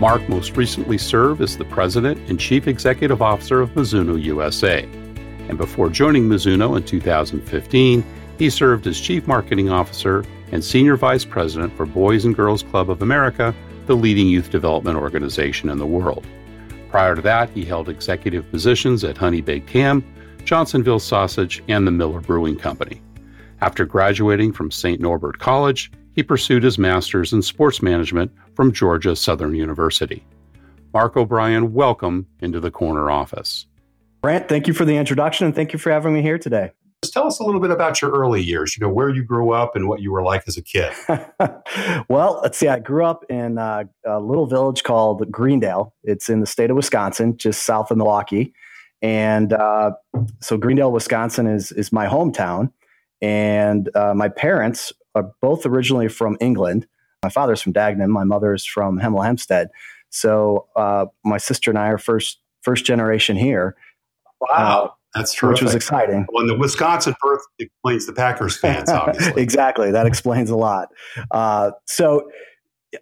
Mark most recently served as the President and Chief Executive Officer of Mizuno USA. And before joining Mizuno in 2015, he served as Chief Marketing Officer and Senior Vice President for Boys and Girls Club of America, the leading youth development organization in the world. Prior to that, he held executive positions at Honey Baked Ham, Johnsonville Sausage, and the Miller Brewing Company. After graduating from St. Norbert College, he pursued his master's in sports management from Georgia Southern University. Mark O'Brien, welcome into the corner office. Brant, thank you for the introduction and thank you for having me here today. Just tell us a little bit about your early years, you know, where you grew up and what you were like as a kid. well, let's see. I grew up in uh, a little village called Greendale. It's in the state of Wisconsin, just south of Milwaukee. And uh, so Greendale, Wisconsin is, is my hometown. And uh, my parents are both originally from England. My father's from Dagenham. My mother's from Hemel Hempstead. So uh, my sister and I are first first generation here. Wow, uh, that's true. Which was exciting. When the Wisconsin birth explains the Packers fans, obviously. exactly, that explains a lot. Uh, so,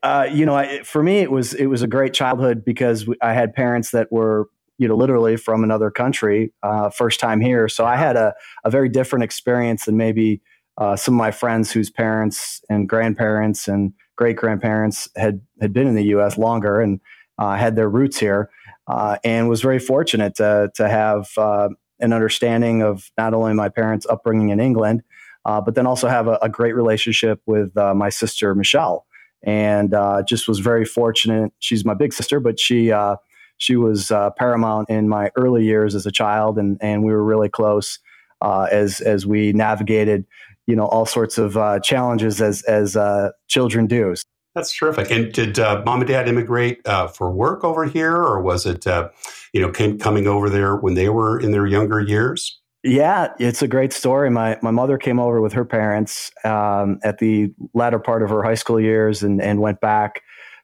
uh, you know, I, for me, it was it was a great childhood because I had parents that were you know literally from another country, uh, first time here. So I had a a very different experience than maybe uh, some of my friends whose parents and grandparents and great grandparents had had been in the U.S. longer and uh, had their roots here, uh, and was very fortunate to to have uh, an understanding of not only my parents' upbringing in England, uh, but then also have a, a great relationship with uh, my sister Michelle, and just was very fortunate. She's my big sister, but she she was paramount in my early years as a child, and and we were really close. as as we navigated you know all sorts of uh, challenges as as uh, children do. That's terrific. And did uh, mom and dad immigrate uh, for work over here, or was it uh, you know came, coming over there when they were in their younger years? Yeah, it's a great story. My my mother came over with her parents um, at the latter part of her high school years, and and went back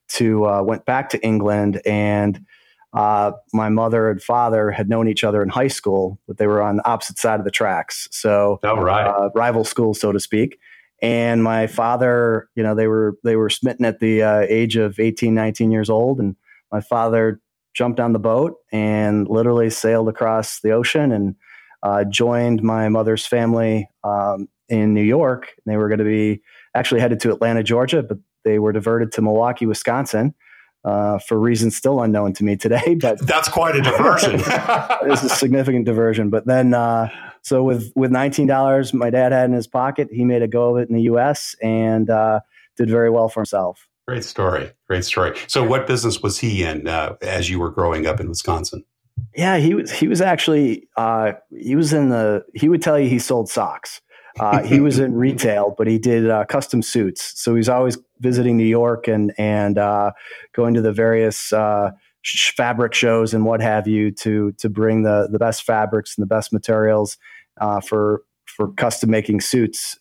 to uh, went back to England and uh, my mother and father had known each other in high school, but they were on the opposite side of the tracks. So, oh, right. uh, rival schools, so to speak. And my father, you know, they were they were smitten at the uh, age of 18, 19 years old, and my father jumped on the boat and literally sailed across the ocean and uh, joined my mother's family um, in New York. They were going to be actually headed to Atlanta, Georgia, but they were diverted to Milwaukee, Wisconsin uh, for reasons still unknown to me today. But that's quite a diversion. it's a significant diversion. But then, uh, so with with nineteen dollars, my dad had in his pocket, he made a go of it in the U.S. and uh, did very well for himself. Great story. Great story. So, what business was he in uh, as you were growing up in Wisconsin? Yeah, he was. He was actually. Uh, he was in the. He would tell you he sold socks. Uh, he was in retail, but he did uh, custom suits. So he's always visiting New York and and uh, going to the various uh, sh- fabric shows and what have you to to bring the the best fabrics and the best materials uh, for for custom making suits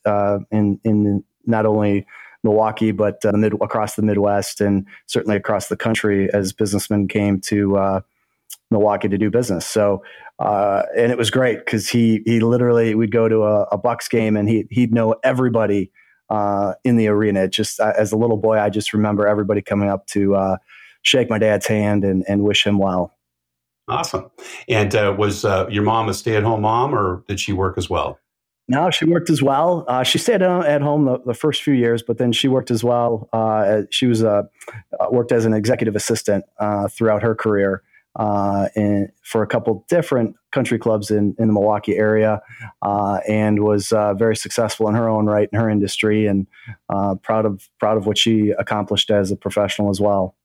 in in not only Milwaukee but mid across the Midwest and certainly across the country as businessmen came to Milwaukee to do business. So uh, and it was great because he he literally we'd go to a, a Bucks game and he he'd know everybody uh, in the arena. Just uh, as a little boy, I just remember everybody coming up to uh, shake my dad's hand and, and wish him well. Awesome. And uh, was uh, your mom a stay at home mom or did she work as well? No, she worked as well. Uh, she stayed at home the, the, first few years, but then she worked as well. Uh, she was uh, worked as an executive assistant uh, throughout her career Uh, in, for a couple different country clubs in, in the Milwaukee area, uh, and was uh, very successful in her own right in her industry, and proud of proud of what she accomplished as a professional as well.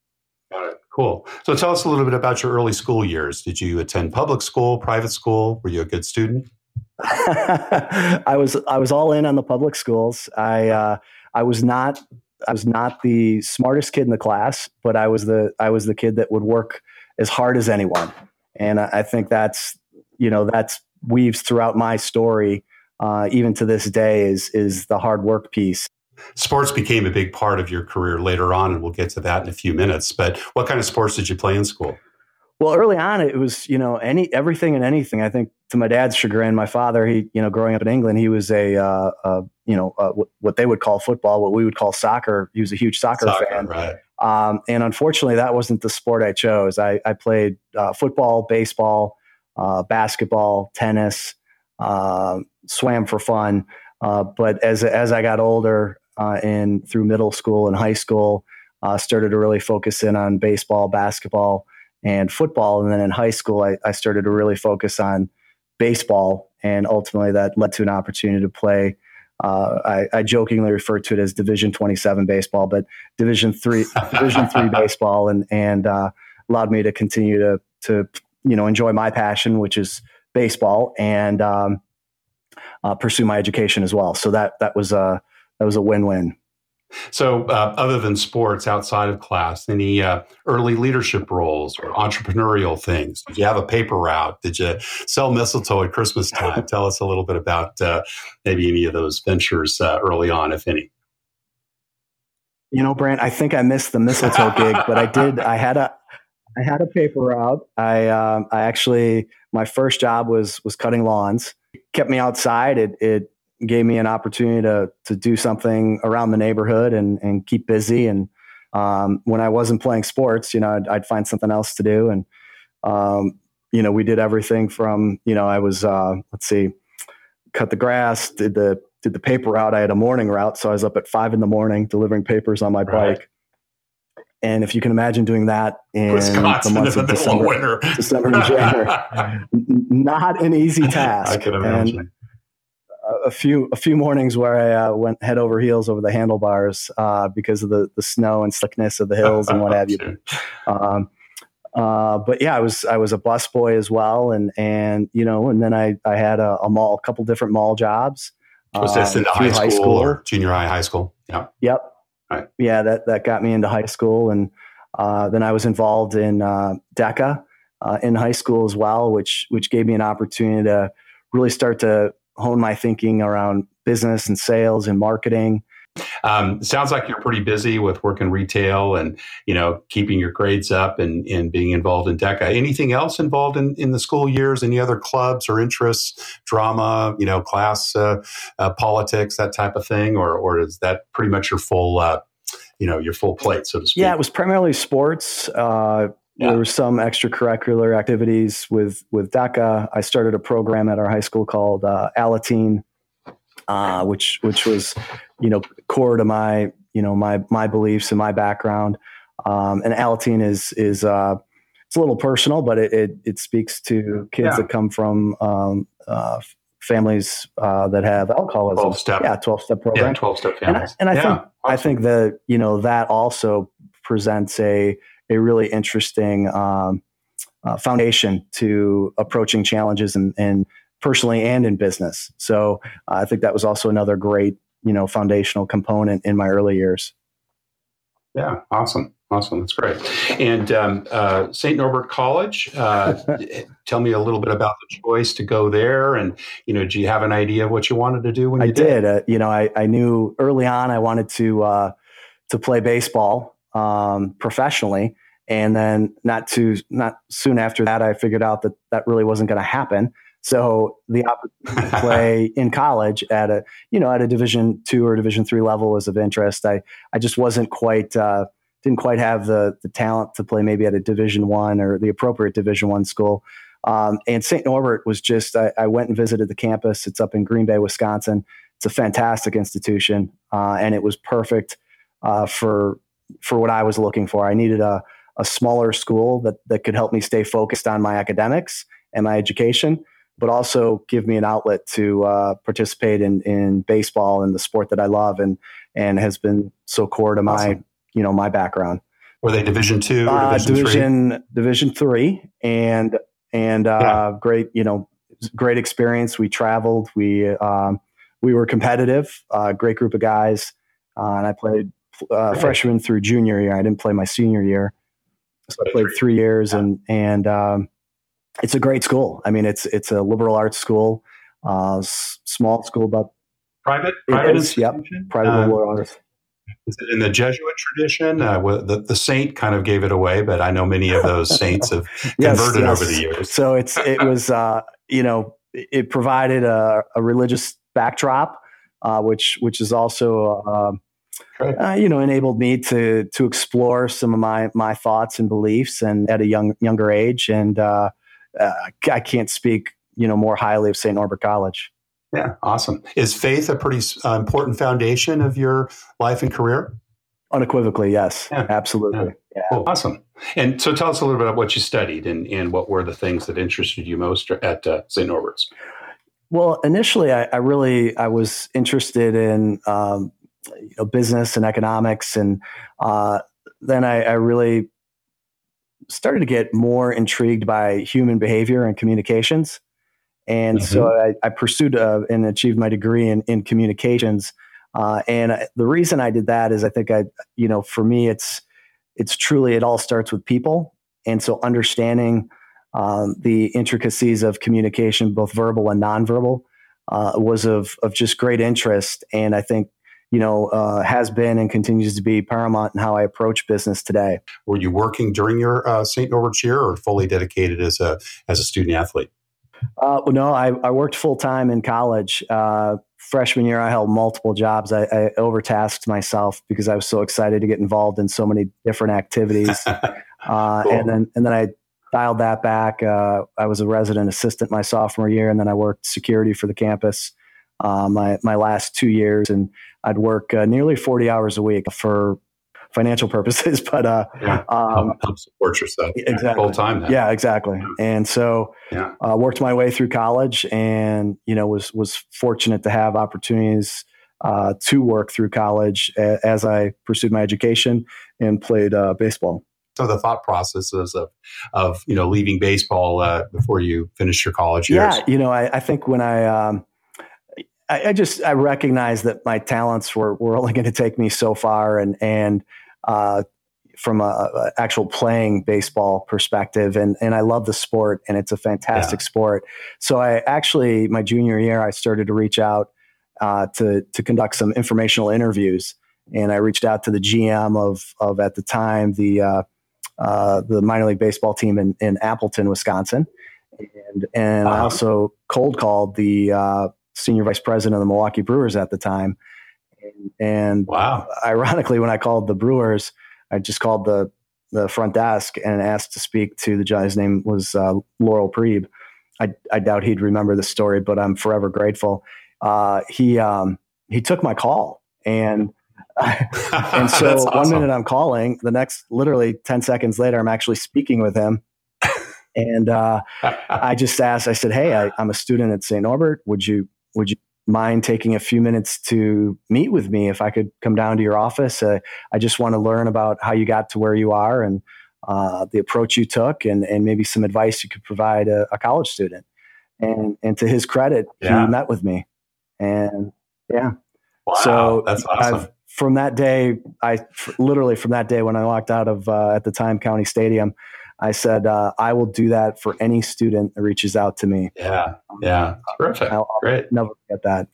Cool. So tell us a little bit about your early school years. Did you attend public school, private school? Were you a good student? I was I was all in on the public schools. I uh, I was not I was not the smartest kid in the class, but I was the I was the kid that would work as hard as anyone, and I, I think that's you know that's weaves throughout my story, uh, even to this day, is is the hard work piece sports became a big part of your career later on, and we'll get to that in a few minutes. But what kind of sports did you play in school? Well, early on, it was you know any everything and anything. I think to my dad's chagrin, my father, he you know growing up in England, he was a, uh, a you know uh, what they would call football, what we would call soccer. He was a huge soccer, soccer fan, right? Um, and unfortunately, that wasn't the sport I chose. I, I played uh, football, baseball, uh, basketball, tennis, um, swam for fun. Uh, but as as I got older, uh, and through middle school and high school, uh, started to really focus in on baseball, basketball, and football. And then in high school, I, I started to really focus on baseball, and ultimately that led to an opportunity to play. Uh, I, I, jokingly refer to it as Division 27 baseball, but Division three Division three baseball, and and uh, allowed me to continue to to you know enjoy my passion, which is baseball, and um, uh, pursue my education as well. So that that was a that was a win-win. So, uh, other than sports outside of class, any uh, early leadership roles or entrepreneurial things? Did you have a paper route? Did you sell mistletoe at Christmas time? Tell us a little bit about uh, maybe any of those ventures uh, early on, if any. You know, Brant, I think I missed the mistletoe gig, but I did. I had a, I had a paper route. I, um, I actually, my first job was was cutting lawns. It kept me outside. It, it gave me an opportunity to to do something around the neighborhood and and keep busy. And um, when I wasn't playing sports, you know, I'd, I'd find something else to do. And um, you know, we did everything from you know, I was uh, let's see, cut the grass, did the did the paper route. I had a morning route, so I was up at five in the morning delivering papers on my right. bike. And if you can imagine doing that in Wisconsin, the months of December, December and January, not an easy task. I can imagine. And, a few a few mornings where I uh, went head over heels over the handlebars uh, because of the the snow and slickness of the hills and what have you. Um, uh, but yeah, I was I was a bus boy as well, and and you know, and then I I had a, a mall, a couple different mall jobs. Was this in high, high school, or junior high, high school? Yeah. Yep. Right. Yeah, that that got me into high school, and uh, then I was involved in uh, DECA uh, in high school as well, which which gave me an opportunity to really start to hone my thinking around business and sales and marketing. Um, sounds like you're pretty busy with working retail and you know keeping your grades up and, and being involved in DECA. Anything else involved in, in the school years? Any other clubs or interests? Drama, you know, class uh, uh, politics, that type of thing, or or is that pretty much your full uh, you know your full plate, so to speak? Yeah, it was primarily sports. Yeah. There were some extracurricular activities with with DECA. I started a program at our high school called uh, Alateen, uh, which which was you know core to my you know my my beliefs and my background. Um, and Alateen is is uh, it's a little personal, but it it, it speaks to kids yeah. that come from um, uh, families uh, that have alcoholism. Twelve step, yeah, twelve step program. Yeah, twelve step families. And I, and I yeah, think awesome. I think that you know that also presents a a really interesting um, uh, foundation to approaching challenges and, and, personally and in business. So uh, I think that was also another great, you know, foundational component in my early years. Yeah, awesome. Awesome. That's great. And um, uh, St. Norbert College, uh, tell me a little bit about the choice to go there. And, you know, do you have an idea of what you wanted to do when you I did? did. Uh, you know, I, I knew early on I wanted to, uh, to play baseball um, professionally. And then not too not soon after that, I figured out that that really wasn't going to happen. So the opportunity to play in college at a you know at a Division two or Division three level was of interest. I I just wasn't quite uh, didn't quite have the the talent to play maybe at a Division one or the appropriate Division one school. Um, and St. Norbert was just I, I, went and visited the campus. It's up in Green Bay, Wisconsin. It's a fantastic institution, uh, and it was perfect uh, for for what I was looking for. I needed a a smaller school that that could help me stay focused on my academics and my education, but also give me an outlet to uh, participate in in baseball and the sport that I love and and has been so core to my awesome. you know my background. Were they Division two? Uh, division, division three? Division three, and and uh, yeah. great you know great experience. We traveled. We um, we were competitive. Uh, great group of guys, uh, and I played uh, freshman through junior year. I didn't play my senior year, I played three years, and and um, it's a great school. I mean, it's it's a liberal arts school, uh, s- small school, but private. Private is, yep, private uh, liberal arts. Is it in the Jesuit tradition? Uh, the, the saint kind of gave it away, but I know many of those saints have yes, converted yes. over the years. So it's it was uh, you know it provided a, a religious backdrop, uh, which which is also um, uh, you know, enabled me to to explore some of my my thoughts and beliefs, and at a young younger age. And uh, uh, I can't speak, you know, more highly of St. Norbert College. Yeah, awesome. Is faith a pretty uh, important foundation of your life and career? Unequivocally, yes, yeah. absolutely. Yeah. Well, awesome. And so, tell us a little bit about what you studied and, and what were the things that interested you most at uh, St. Norbert's. Well, initially, I, I, really I was interested in um, you know, business and economics. And uh, then I, I, really started to get more intrigued by human behavior and communications. And mm-hmm. so I, I pursued uh, and achieved my degree in, in communications. Uh, and I, the reason I did that is I think I, you know, for me, it's it's truly it all starts with people, and so understanding um, the intricacies of communication, both verbal and nonverbal, uh, was of of just great interest. And I think you know, uh, has been and continues to be paramount in how I approach business today. Were you working during your uh, St. Norbert's year or fully dedicated as a as a student athlete? Uh, no, I, I worked full time in college. Uh, freshman year, I held multiple jobs. I, I, overtasked myself because I was so excited to get involved in so many different activities. Uh, cool. And then and then I dialed that back. Uh, I was a resident assistant my sophomore year, and then I worked security for the campus my my last two years and I'd work uh, nearly 40 hours a week for financial purposes, but uh, yeah. um, help, support yourself exactly full time. Yeah, exactly. And so, yeah. uh, worked my way through college, and you know was was fortunate to have opportunities uh, to work through college a, as I pursued my education and played uh, baseball. So the thought processes of of you know leaving baseball uh, before you finish your college years. Yeah, you know, I, I think when I um, I, I just I recognize that my talents were were only going to take me so far, and and uh, from a, a, actual playing baseball perspective, and and I love the sport, and it's a fantastic yeah. sport. So I actually my junior year I started to reach out uh, to to conduct some informational interviews, and I reached out to the GM of of at the time the uh, uh, the minor league baseball team in, in Appleton, Wisconsin, and and uh-huh. I also cold called the uh, senior vice president of the Milwaukee Brewers at the time. And, and wow. ironically, when I called the Brewers, I just called the the front desk and asked to speak to the guy's name was uh, Laurel Prieb. I, I doubt he'd remember the story, but I'm forever grateful. Uh, he um, he took my call and and so awesome. one minute I'm calling, the next literally ten seconds later I'm actually speaking with him and uh, I just asked, I said, Hey, I, am a student at St. Norbert. Would you would you mind taking a few minutes to meet with me if I could come down to your office? Uh, I just want to learn about how you got to where you are and uh, the approach you took, and, and maybe some advice you could provide a, a college student. And and to his credit, yeah. he met with me, and yeah. Wow, so that's awesome. I've, from that day, I literally from that day when I walked out of uh, at the time County Stadium, I said, uh, I will do that for any student that reaches out to me. Yeah. Yeah. Terrific. I'll, I'll Great. Never forget that.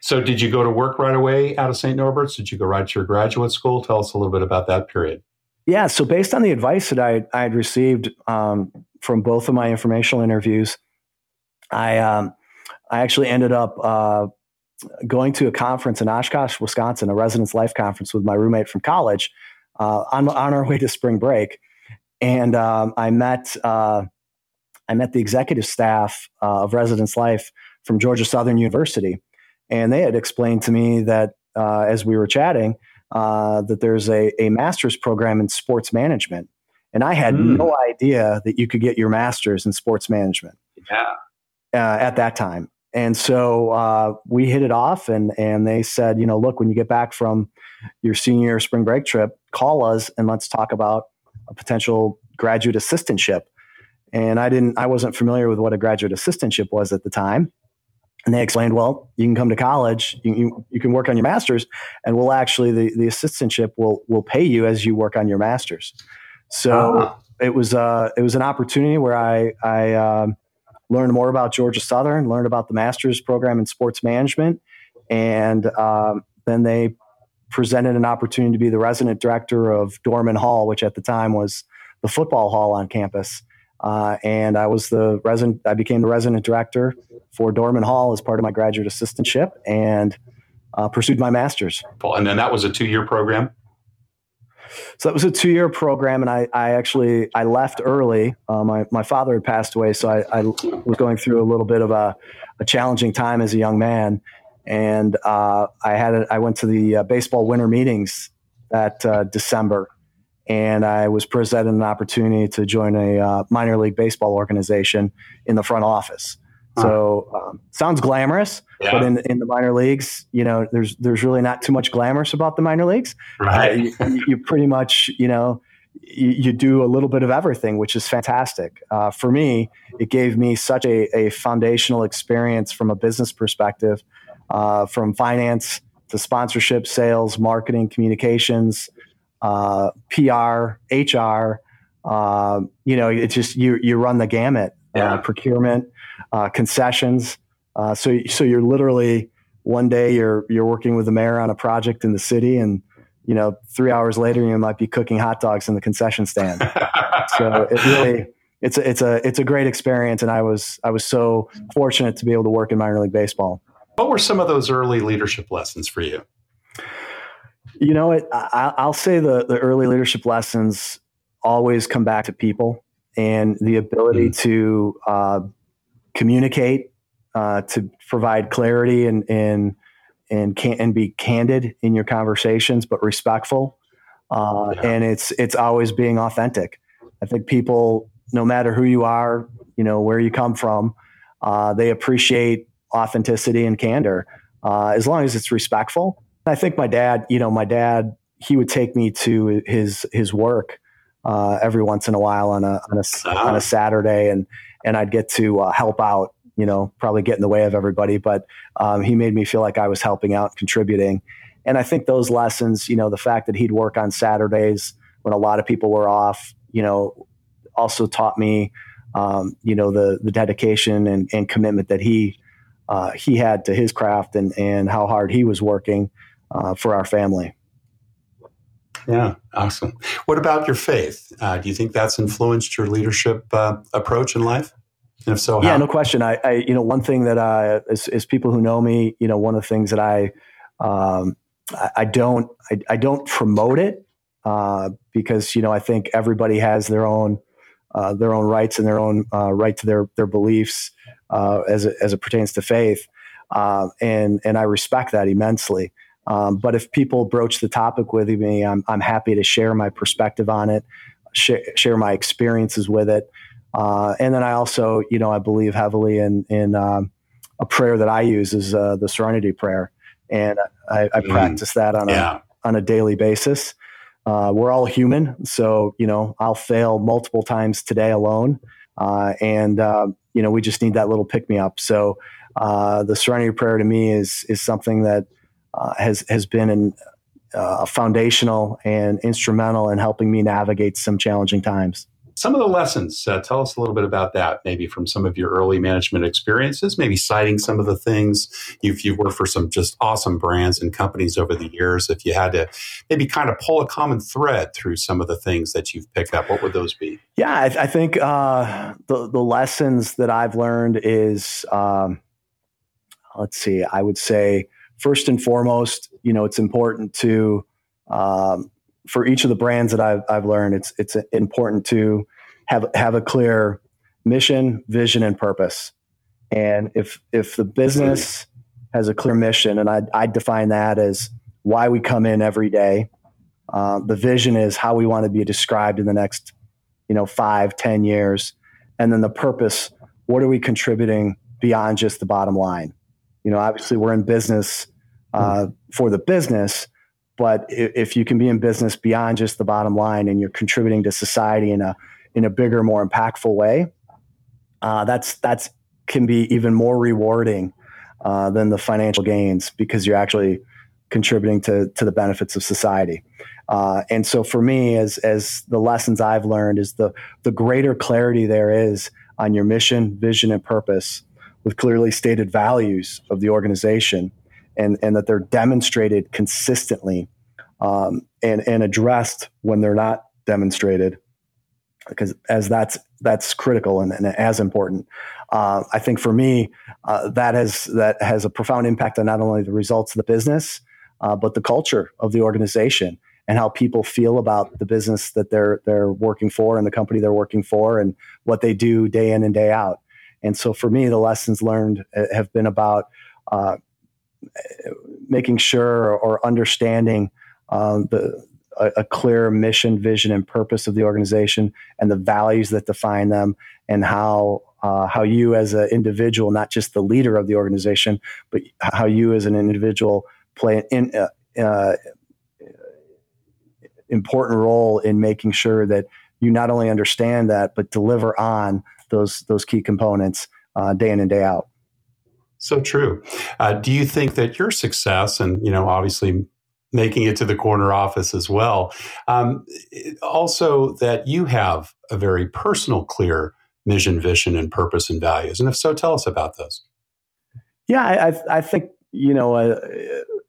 So, did you go to work right away out of St. Norbert's? Did you go right to your graduate school? Tell us a little bit about that period. Yeah. So, based on the advice that I, I had received um, from both of my informational interviews, I um, I actually ended up uh, going to a conference in Oshkosh, Wisconsin, a residence life conference with my roommate from college uh, on on our way to spring break, and um, I met uh, I met the executive staff uh, of residence life from Georgia Southern University, and they had explained to me that uh, as we were chatting uh, that there's a, a master's program in sports management. And I had mm. no idea that you could get your master's in sports management. Yeah. Uh, at that time. And so uh, we hit it off, and and they said, you know, look, when you get back from your senior spring break trip, call us and let's talk about a potential graduate assistantship. And I didn't, I wasn't familiar with what a graduate assistantship was at the time. And they explained, well, you can come to college, you, you, you, can work on your master's, and we'll actually, the, the assistantship will, will pay you as you work on your master's. So uh-huh. it was, uh, it was an opportunity where I, I um, learned more about Georgia Southern, learned about the master's program in sports management. And um, then they presented an opportunity to be the resident director of Dorman Hall, which at the time was the football hall on campus. Uh, and I was the resident. I became the resident director for Dorman Hall as part of my graduate assistantship, and uh, pursued my master's. And then that was a two-year program. So that was a two-year program, and I, I actually I left early. Uh, my my father had passed away, so I, I was going through a little bit of a, a challenging time as a young man, and uh, I had a, I went to the uh, baseball winter meetings that uh, December and I was presented an opportunity to join a uh, minor league baseball organization in the front office. Huh. So um, sounds glamorous, yeah. but in in the minor leagues, you know, there's there's really not too much glamorous about the minor leagues. Right. Uh, you, you, pretty much, you know, you, you, do a little bit of everything, which is fantastic. Uh, for me, it gave me such a, a foundational experience from a business perspective, uh, from finance to sponsorship, sales, marketing, communications uh, PR, HR. Uh, you know, it's just you you run the gamut. Uh, yeah. Procurement, uh, concessions. Uh, so so you're literally one day you're you're working with the mayor on a project in the city, and you know three hours later you might be cooking hot dogs in the concession stand. so it really it's a, it's a it's a great experience, and I was I was so fortunate to be able to work in minor league baseball. What were some of those early leadership lessons for you? You know, it, I, I'll say the the early leadership lessons always come back to people and the ability mm. to uh, communicate, uh, to provide clarity and and and can and be candid in your conversations, but respectful. Uh, yeah. And it's it's always being authentic. I think people, no matter who you are, you know where you come from, uh, they appreciate authenticity and candor uh, as long as it's respectful. I think my dad, you know, my dad, he would take me to his his work uh, every once in a while on a on a, uh-huh. on a Saturday, and and I'd get to uh, help out. You know, probably get in the way of everybody, but um, he made me feel like I was helping out, contributing. And I think those lessons, you know, the fact that he'd work on Saturdays when a lot of people were off, you know, also taught me, um, you know, the the dedication and, and commitment that he uh, he had to his craft and and how hard he was working uh, for our family. Yeah, awesome. What about your faith? Uh, do you think that's influenced your leadership uh, approach in life? And if so, how? yeah, no question. I, I, you know, one thing that I, as, as, people who know me, you know, one of the things that I, um, I, I, don't, I, I, don't promote it uh, because you know I think everybody has their own, uh, their own rights and their own uh, right to their their beliefs uh, as it, as it pertains to faith, and and I respect that immensely. Um, but if people broach the topic with me, I'm, I'm happy to share my perspective on it, share, share my experiences with it. Uh, and then I also, you know, I believe heavily in, in um, a prayer that I use is uh, the Serenity Prayer. And I, I mm. practice that on, yeah. a, on a daily basis. Uh, we're all human. So, you know, I'll fail multiple times today alone. Uh, and, uh, you know, we just need that little pick me up. So, uh, the Serenity Prayer to me is, is something that uh, has has been an, uh, foundational and instrumental in helping me navigate some challenging times. Some of the lessons. Uh, tell us a little bit about that, maybe from some of your early management experiences, maybe citing some of the things you've, you've worked for some just awesome brands and companies over the years. If you had to maybe kind of pull a common thread through some of the things that you've picked up, what would those be? Yeah, I, I think uh, the, the lessons that I've learned is, um, let's see, I would say first and foremost, you know, it's important to, um, for each of the brands that I've, I've learned, it's it's important to have have a clear mission, vision, and purpose. And if if the business has a clear mission, and I I define that as why we come in every day. Uh, the vision is how we want to be described in the next, you know, five, ten years, and then the purpose. What are we contributing beyond just the bottom line? You know, obviously we're in business uh, for the business, but if you can be in business beyond just the bottom line and you're contributing to society in a in a bigger, more impactful way, uh, that's that's can be even more rewarding uh, than the financial gains because you're actually contributing to to the benefits of society. Uh, and so for me, as as the lessons I've learned is the the greater clarity there is on your mission, vision, and purpose, with clearly stated values of the organization and, and that they're demonstrated consistently um, and, and addressed when they're not demonstrated because as that's that's critical and, and as important. Uh, i think for me uh, that has that has a profound impact on not only the results of the business uh, but the culture of the organization and how people feel about the business that they're they're working for and the company they're working for and what they do day in and day out. And so for me the lessons learned uh, have been about uh, making sure or understanding um, the a, a, clear mission, vision, and purpose of the organization, and the values that define them, and how uh, how you as an individual, not just the leader of the organization, but how you as an individual play an uh, uh, important role in making sure that you not only understand that, but deliver on those those key components uh, day in and day out. So true. Uh, do you think that your success, and you know, obviously making it to the corner office as well, um, also that you have a very personal, clear mission, vision, and purpose and values? And if so, tell us about those. Yeah, I, I think you know, uh,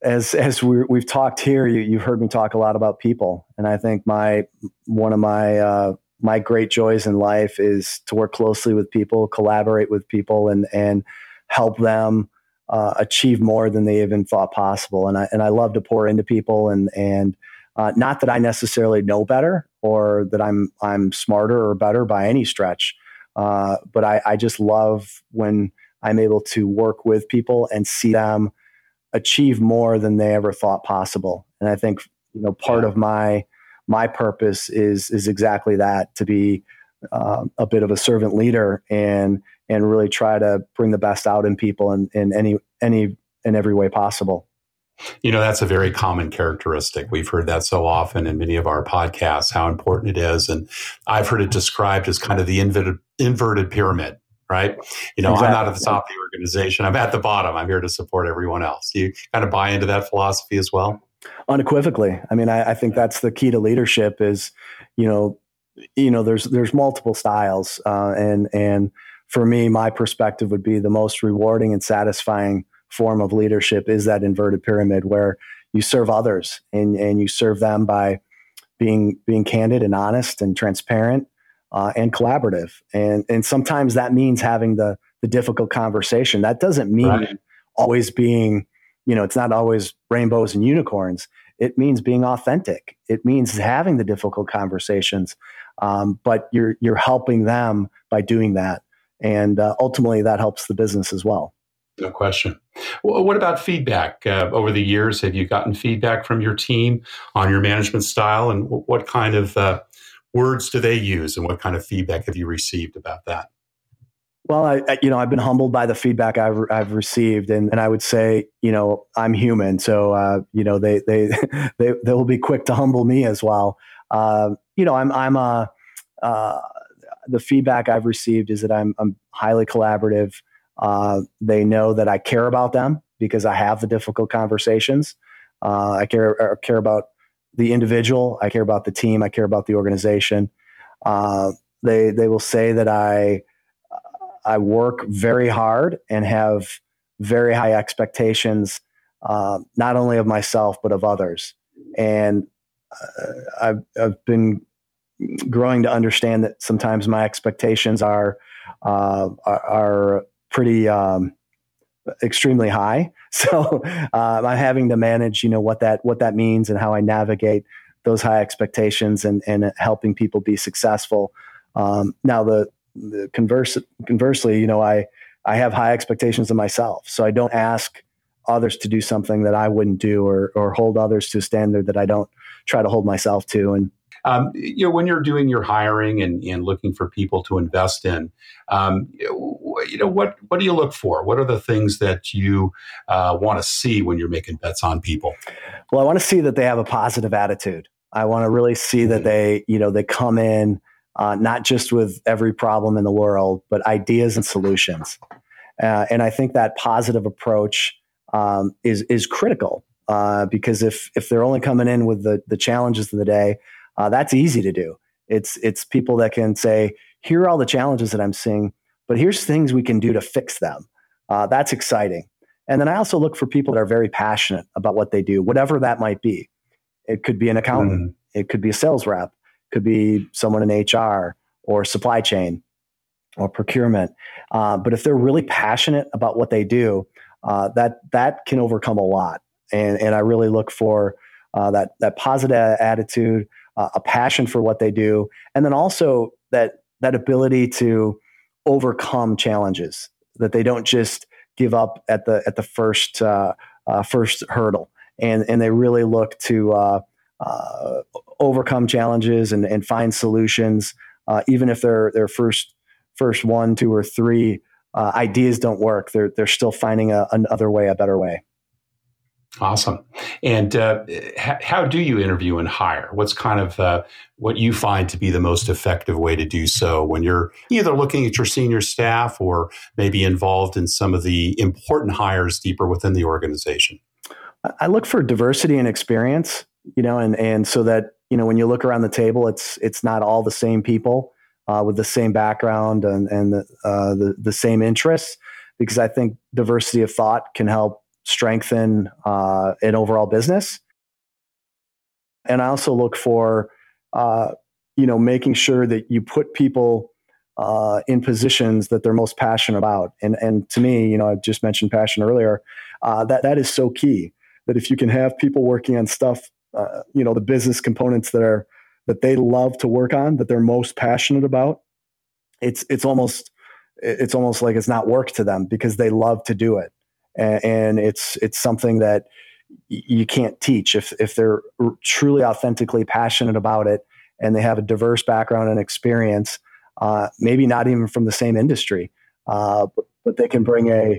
as as we have talked here, you, have heard me talk a lot about people, and I think my one of my uh, my great joys in life is to work closely with people, collaborate with people, and and help them uh, achieve more than they even thought possible. And I and I love to pour into people and and uh, not that I necessarily know better or that I'm I'm smarter or better by any stretch, uh, but I, I just love when I'm able to work with people and see them achieve more than they ever thought possible. And I think you know part of my my purpose is is exactly that to be uh, a bit of a servant leader and and really try to bring the best out in people in, in any any in every way possible. You know, that's a very common characteristic. We've heard that so often in many of our podcasts, how important it is. And I've heard it described as kind of the inverted, inverted pyramid, right? You know, exactly. I'm not at the top of the organization. I'm at the bottom. I'm here to support everyone else. You kind of buy into that philosophy as well? Unequivocally. I mean, I, I think that's the key to leadership is, you know, you know, there's, there's multiple styles uh, and, and, for me, my perspective would be the most rewarding and satisfying form of leadership is that inverted pyramid where you serve others and, and you serve them by being being candid and honest and transparent uh, and collaborative. And and sometimes that means having the the difficult conversation. That doesn't mean right. always being, you know, it's not always rainbows and unicorns. It means being authentic. It means having the difficult conversations, um, but you're you're helping them by doing that and uh, ultimately that helps the business as well. No question. Well, what about feedback uh, over the years? Have you gotten feedback from your team on your management style, and what kind of uh, words do they use, and what kind of feedback have you received about that? Well, I, I, you know, I've been humbled by the feedback I've, I've received, and, and I would say, you know, I'm human, so uh, you know, they they they they will be quick to humble me as well. Uh, you know, I'm I'm a uh, the feedback I've received is that I'm, I'm highly collaborative. Uh, they know that I care about them because I have the difficult conversations. Uh, I care I care about the individual. I care about the team. I care about the organization. Uh, they they will say that I I work very hard and have very high expectations, uh, not only of myself but of others. And uh, I've I've been growing to understand that sometimes my expectations are uh, are, are, pretty um, extremely high. So uh, I'm having to manage, you know, what that what that means and how I navigate those high expectations and and helping people be successful. Um, now the the converse conversely, you know, I I have high expectations of myself, so I don't ask others to do something that I wouldn't do or or hold others to a standard that I don't try to hold myself to and um, you know, when you're doing your hiring and, and looking for people to invest in, um, you know, what what do you look for? What are the things that you uh, want to see when you're making bets on people? Well, I want to see that they have a positive attitude. I want to really see that mm-hmm. they, you know, they come in uh, not just with every problem in the world, but ideas and solutions. Uh, and I think that positive approach um, is is critical uh, because if if they're only coming in with the the challenges of the day, uh, that's easy to do. It's it's people that can say, here are all the challenges that I'm seeing, but here's things we can do to fix them. Uh, that's exciting. And then I also look for people that are very passionate about what they do, whatever that might be. It could be an accountant, mm. it could be a sales rep, could be someone in HR or supply chain or procurement. Uh, but if they're really passionate about what they do, uh, that that can overcome a lot. And and I really look for uh, that that positive attitude, uh, a passion for what they do, and then also that that ability to overcome challenges. That they don't just give up at the at the first uh, uh, first hurdle, and and they really look to uh, uh, overcome challenges and, and find solutions, uh, even if their their first first one, two, or three ideas don't work. They're they're still finding a, another way, a better way. Awesome. And uh, how do you interview and hire? What's kind of uh, what you find to be the most effective way to do so when you're either looking at your senior staff or maybe involved in some of the important hires deeper within the organization? I look for diversity and experience, you know, and and so that you know when you look around the table, it's it's not all the same people uh, with the same background and and the, uh, the the same interests, because I think diversity of thought can help strengthen uh, an overall business. And I also look for, uh, you know, making sure that you put people uh, in positions that they're most passionate about. And and to me, you know, I just mentioned passion earlier. Uh, that that is so key. That if you can have people working on stuff, uh, you know, the business components that are that they love to work on, that they're most passionate about, it's it's almost it's almost like it's not work to them because they love to do it and, it's it's something that you can't teach. If if they're truly authentically passionate about it and they have a diverse background and experience uh, maybe not even from the same industry uh, but, but, they can bring a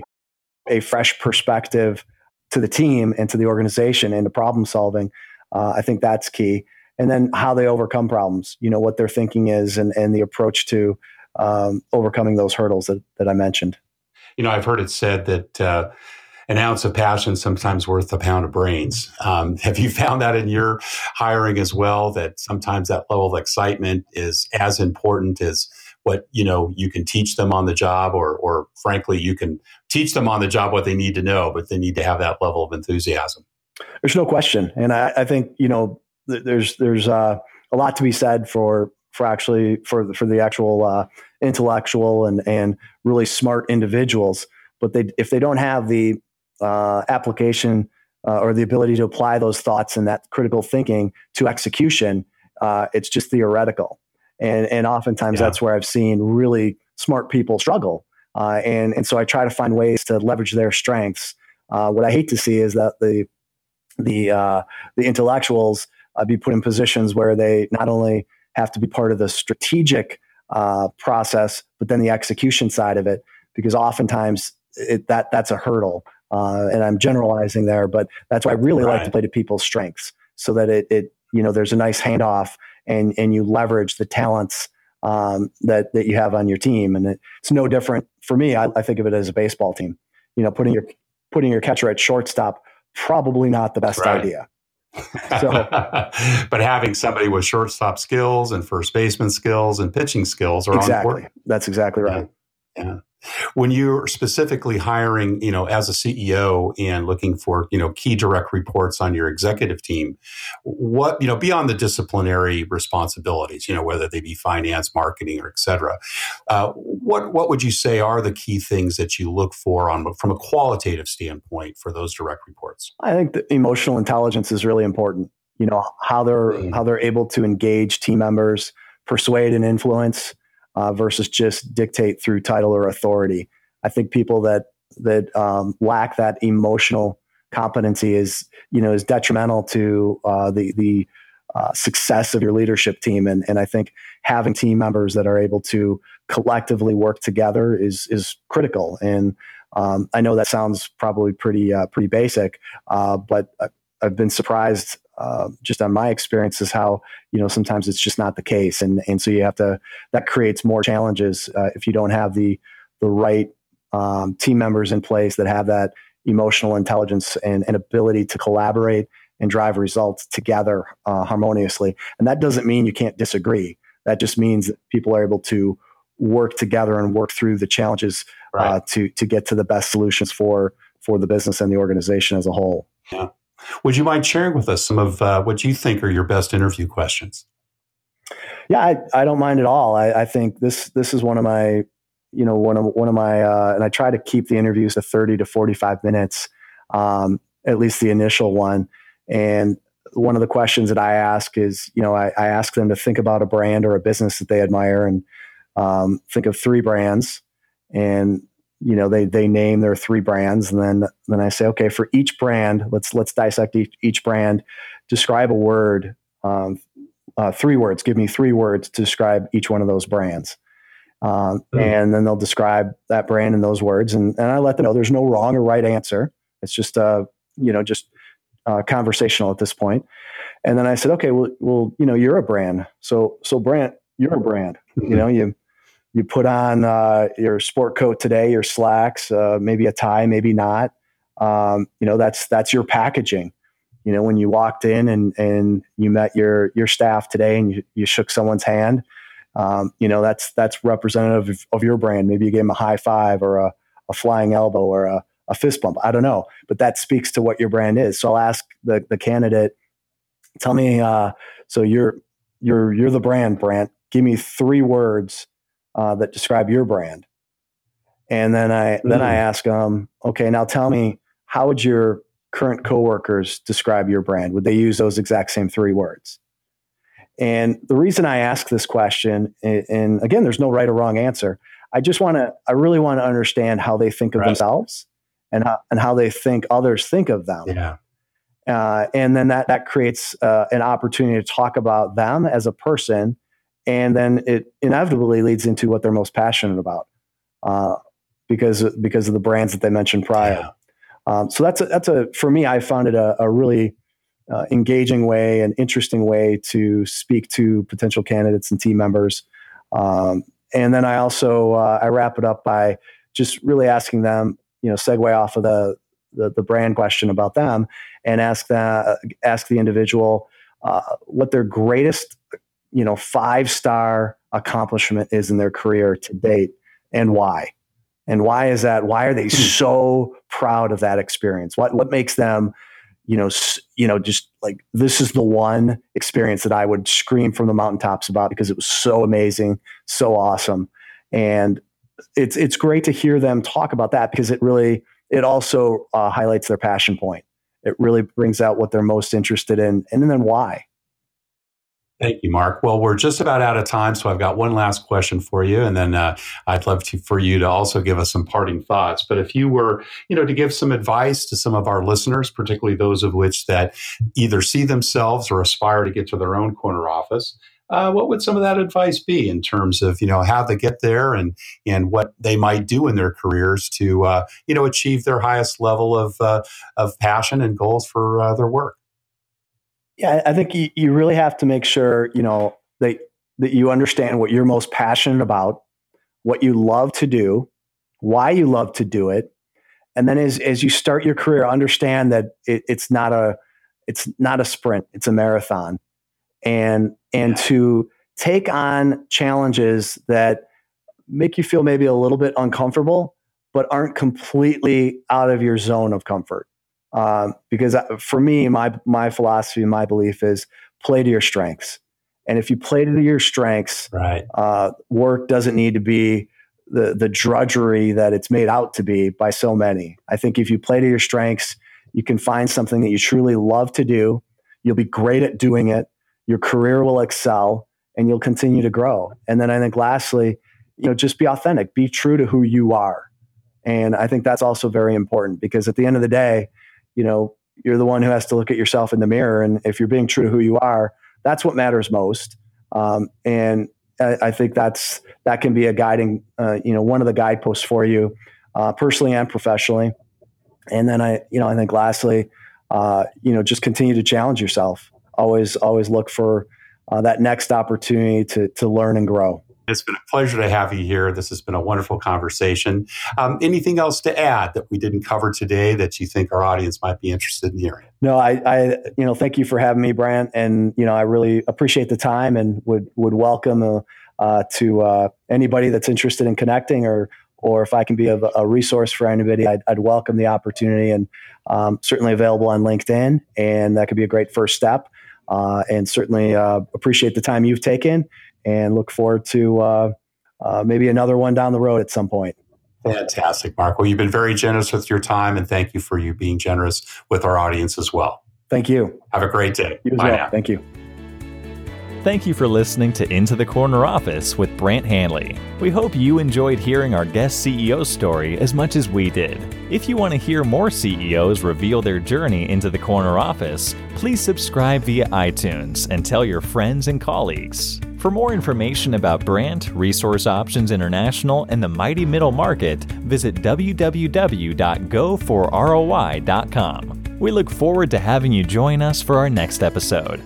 a fresh perspective to the team and to the organization and to problem solving uh, i think that's key. And then how they overcome problems you know what their thinking is and, and the approach to um, overcoming those hurdles that, that i mentioned you know, I've heard it said that uh, an ounce of passion sometimes worth a pound of brains. Um, have you found that in your hiring as well? That sometimes that level of excitement is as important as what you know you can teach them on the job, or, or frankly, you can teach them on the job what they need to know, but they need to have that level of enthusiasm. There's no question, and I, I think you know there's there's uh, a lot to be said for for actually for the, for the actual uh, intellectual and and really smart individuals. But they if they don't have the uh, application uh, or the ability to apply those thoughts and that critical thinking to execution, uh, it's just theoretical. And and oftentimes yeah. that's where I've seen really smart people struggle. Uh, and and so I try to find ways to leverage their strengths. Uh, what I hate to see is that the the the intellectuals be put in positions where they not only have to be part of the strategic uh, process, but then the execution side of it, because oftentimes it, that that's a hurdle. Uh, and I'm generalizing there, but that's why I really right. like to play to people's strengths, so that it, it you know there's a nice handoff, and and you leverage the talents um, that that you have on your team, and it, it's no different for me. I, I, think of it as a baseball team. You know, putting your putting your catcher at shortstop probably not the best right. idea. So, but having somebody with shortstop skills and first baseman skills and pitching skills are exactly. That's exactly right. Yeah. yeah when you're specifically hiring you know as a ceo and looking for you know key direct reports on your executive team what you know beyond the disciplinary responsibilities you know whether they be finance marketing or et cetera uh, what what would you say are the key things that you look for on from a qualitative standpoint for those direct reports i think the emotional intelligence is really important you know how they're mm-hmm. how they're able to engage team members persuade and influence uh, versus just dictate through title or authority. I think people that that um, lack that emotional competency is you know is detrimental to uh, the the uh, success of your leadership team. And and I think having team members that are able to collectively work together is is critical. And um, I know that sounds probably pretty uh, pretty basic, uh, but I've been surprised uh, just on my experiences how you know sometimes it's just not the case. And and so you have to that creates more challenges uh, if you don't have the the right um, team members in place that have that emotional intelligence and, and ability to collaborate and drive results together uh, harmoniously. And that doesn't mean you can't disagree. That just means that people are able to work together and work through the challenges uh, to to get to the best solutions for for the business and the organization as a whole. Yeah would you mind sharing with us some of uh, what you think are your best interview questions? Yeah, I, I don't mind at all. I, I, think this this is one of my, you know, one of one of my, uh, and I try to keep the interviews to thirty to forty five minutes, um, at least the initial one. And one of the questions that I ask is, you know, I, I ask them to think about a brand or a business that they admire, and um, think of three brands, and you know they they name their three brands and then then I say okay for each brand let's let's dissect each, each brand. Describe a word um, uh, three words. Give me three words to describe each one of those brands. Um, mm. and then they'll describe that brand in those words and, and I let them know there's no wrong or right answer. It's just uh you know just uh, conversational at this point. And then I said okay well well you know you're a brand. So so Brant you're a brand. You know you you put on uh, your sport coat today, your slacks, uh, maybe a tie, maybe not. Um, you know, that's that's your packaging. You know, when you walked in and and you met your your staff today and you, you shook someone's hand, um, you know, that's that's representative of, of, your brand. Maybe you gave them a high five or a, a flying elbow or a, a fist bump. I don't know, but that speaks to what your brand is. So I'll ask the the candidate, tell me. Uh, so you're you're you're the brand, Brant. Give me three words uh, that describe your brand. And then I mm. then I mm. ask them, okay, now tell me how would your current coworkers describe your brand? Would they use those exact same three words? And the reason I ask this question, and again, there's no right or wrong answer. I just want to, I really want to understand how they think of right. themselves and how, and how they think others think of them. Yeah. Uh, and then that that creates uh, an opportunity to talk about them as a person and then it inevitably leads into what they're most passionate about uh, because because of the brands that they mentioned prior. Yeah. Um, so that's a, that's a for me. I found it a, a really uh, engaging way, an interesting way to speak to potential candidates and team members. Um, and then I also uh, I wrap it up by just really asking them, you know, segue off of the the, the brand question about them, and ask that ask the individual uh, what their greatest you know five star accomplishment is in their career to date and why? And why is that? Why are they hmm. so proud of that experience? What what makes them you know you know just like this is the one experience that I would scream from the mountaintops about because it was so amazing so awesome. And it's it's great to hear them talk about that because it really it also uh, highlights their passion point. It really brings out what they're most interested in. And then why Thank you, Mark. Well, we're just about out of time, so I've got one last question for you, and then uh, I'd love to, for you to also give us some parting thoughts. But if you were, you know, to give some advice to some of our listeners, particularly those of which that either see themselves or aspire to get to their own corner office, uh, what would some of that advice be in terms of you know how they get there and and what they might do in their careers to uh, you know achieve their highest level of uh, of passion and goals for uh, their work? Yeah, I think you, you really have to make sure, you know, that that you understand what you're most passionate about, what you love to do, why you love to do it. And then as, as you start your career, understand that it, it's not a it's not a sprint, it's a marathon. And and yeah. to take on challenges that make you feel maybe a little bit uncomfortable, but aren't completely out of your zone of comfort. Um, because uh, for me, my my philosophy, my belief is play to your strengths. And if you play to your strengths, right. Uh, work doesn't need to be the the drudgery that it's made out to be by so many. I think if you play to your strengths, you can find something that you truly love to do. You'll be great at doing it. Your career will excel, and you'll continue to grow. And then I think lastly, you know, just be authentic, be true to who you are. And I think that's also very important because at the end of the day, you know, you're the one who has to look at yourself in the mirror. And if you're being true to who you are, that's what matters most. Um, and I, I, think that's that can be a guiding, uh, you know, one of the guideposts for you, uh, personally and professionally. And then I, you know, I think lastly, uh, you know, just continue to challenge yourself. Always, always look for uh, that next opportunity to to learn and grow. It's been a pleasure to have you here. This has been a wonderful conversation. Um, anything else to add that we didn't cover today that you think our audience might be interested in hearing? No, I, I you know, thank you for having me, Brant, and you know, I really appreciate the time and would would welcome uh, uh, to uh, anybody that's interested in connecting or or if I can be a, a resource for anybody, I'd, I'd, welcome the opportunity and um, certainly available on LinkedIn. And that could be a great first step. Uh, and certainly uh, appreciate the time you've taken and look forward to uh, uh, maybe another one down the road at some point. Fantastic, Mark. Well, you've been very generous with your time, and thank you for you being generous with our audience as well. Thank you. Have a great day. You Bye well. now. Thank you. Thank you for listening to Into the Corner Office with Brant Hanley. We hope you enjoyed hearing our guest CEO story as much as we did. If you want to hear more CEOs reveal their journey into the corner office, please subscribe via iTunes and tell your friends and colleagues. For more information about Brant, Resource Options International, and the mighty middle market, visit www.go4roi.com. We look forward to having you join us for our next episode.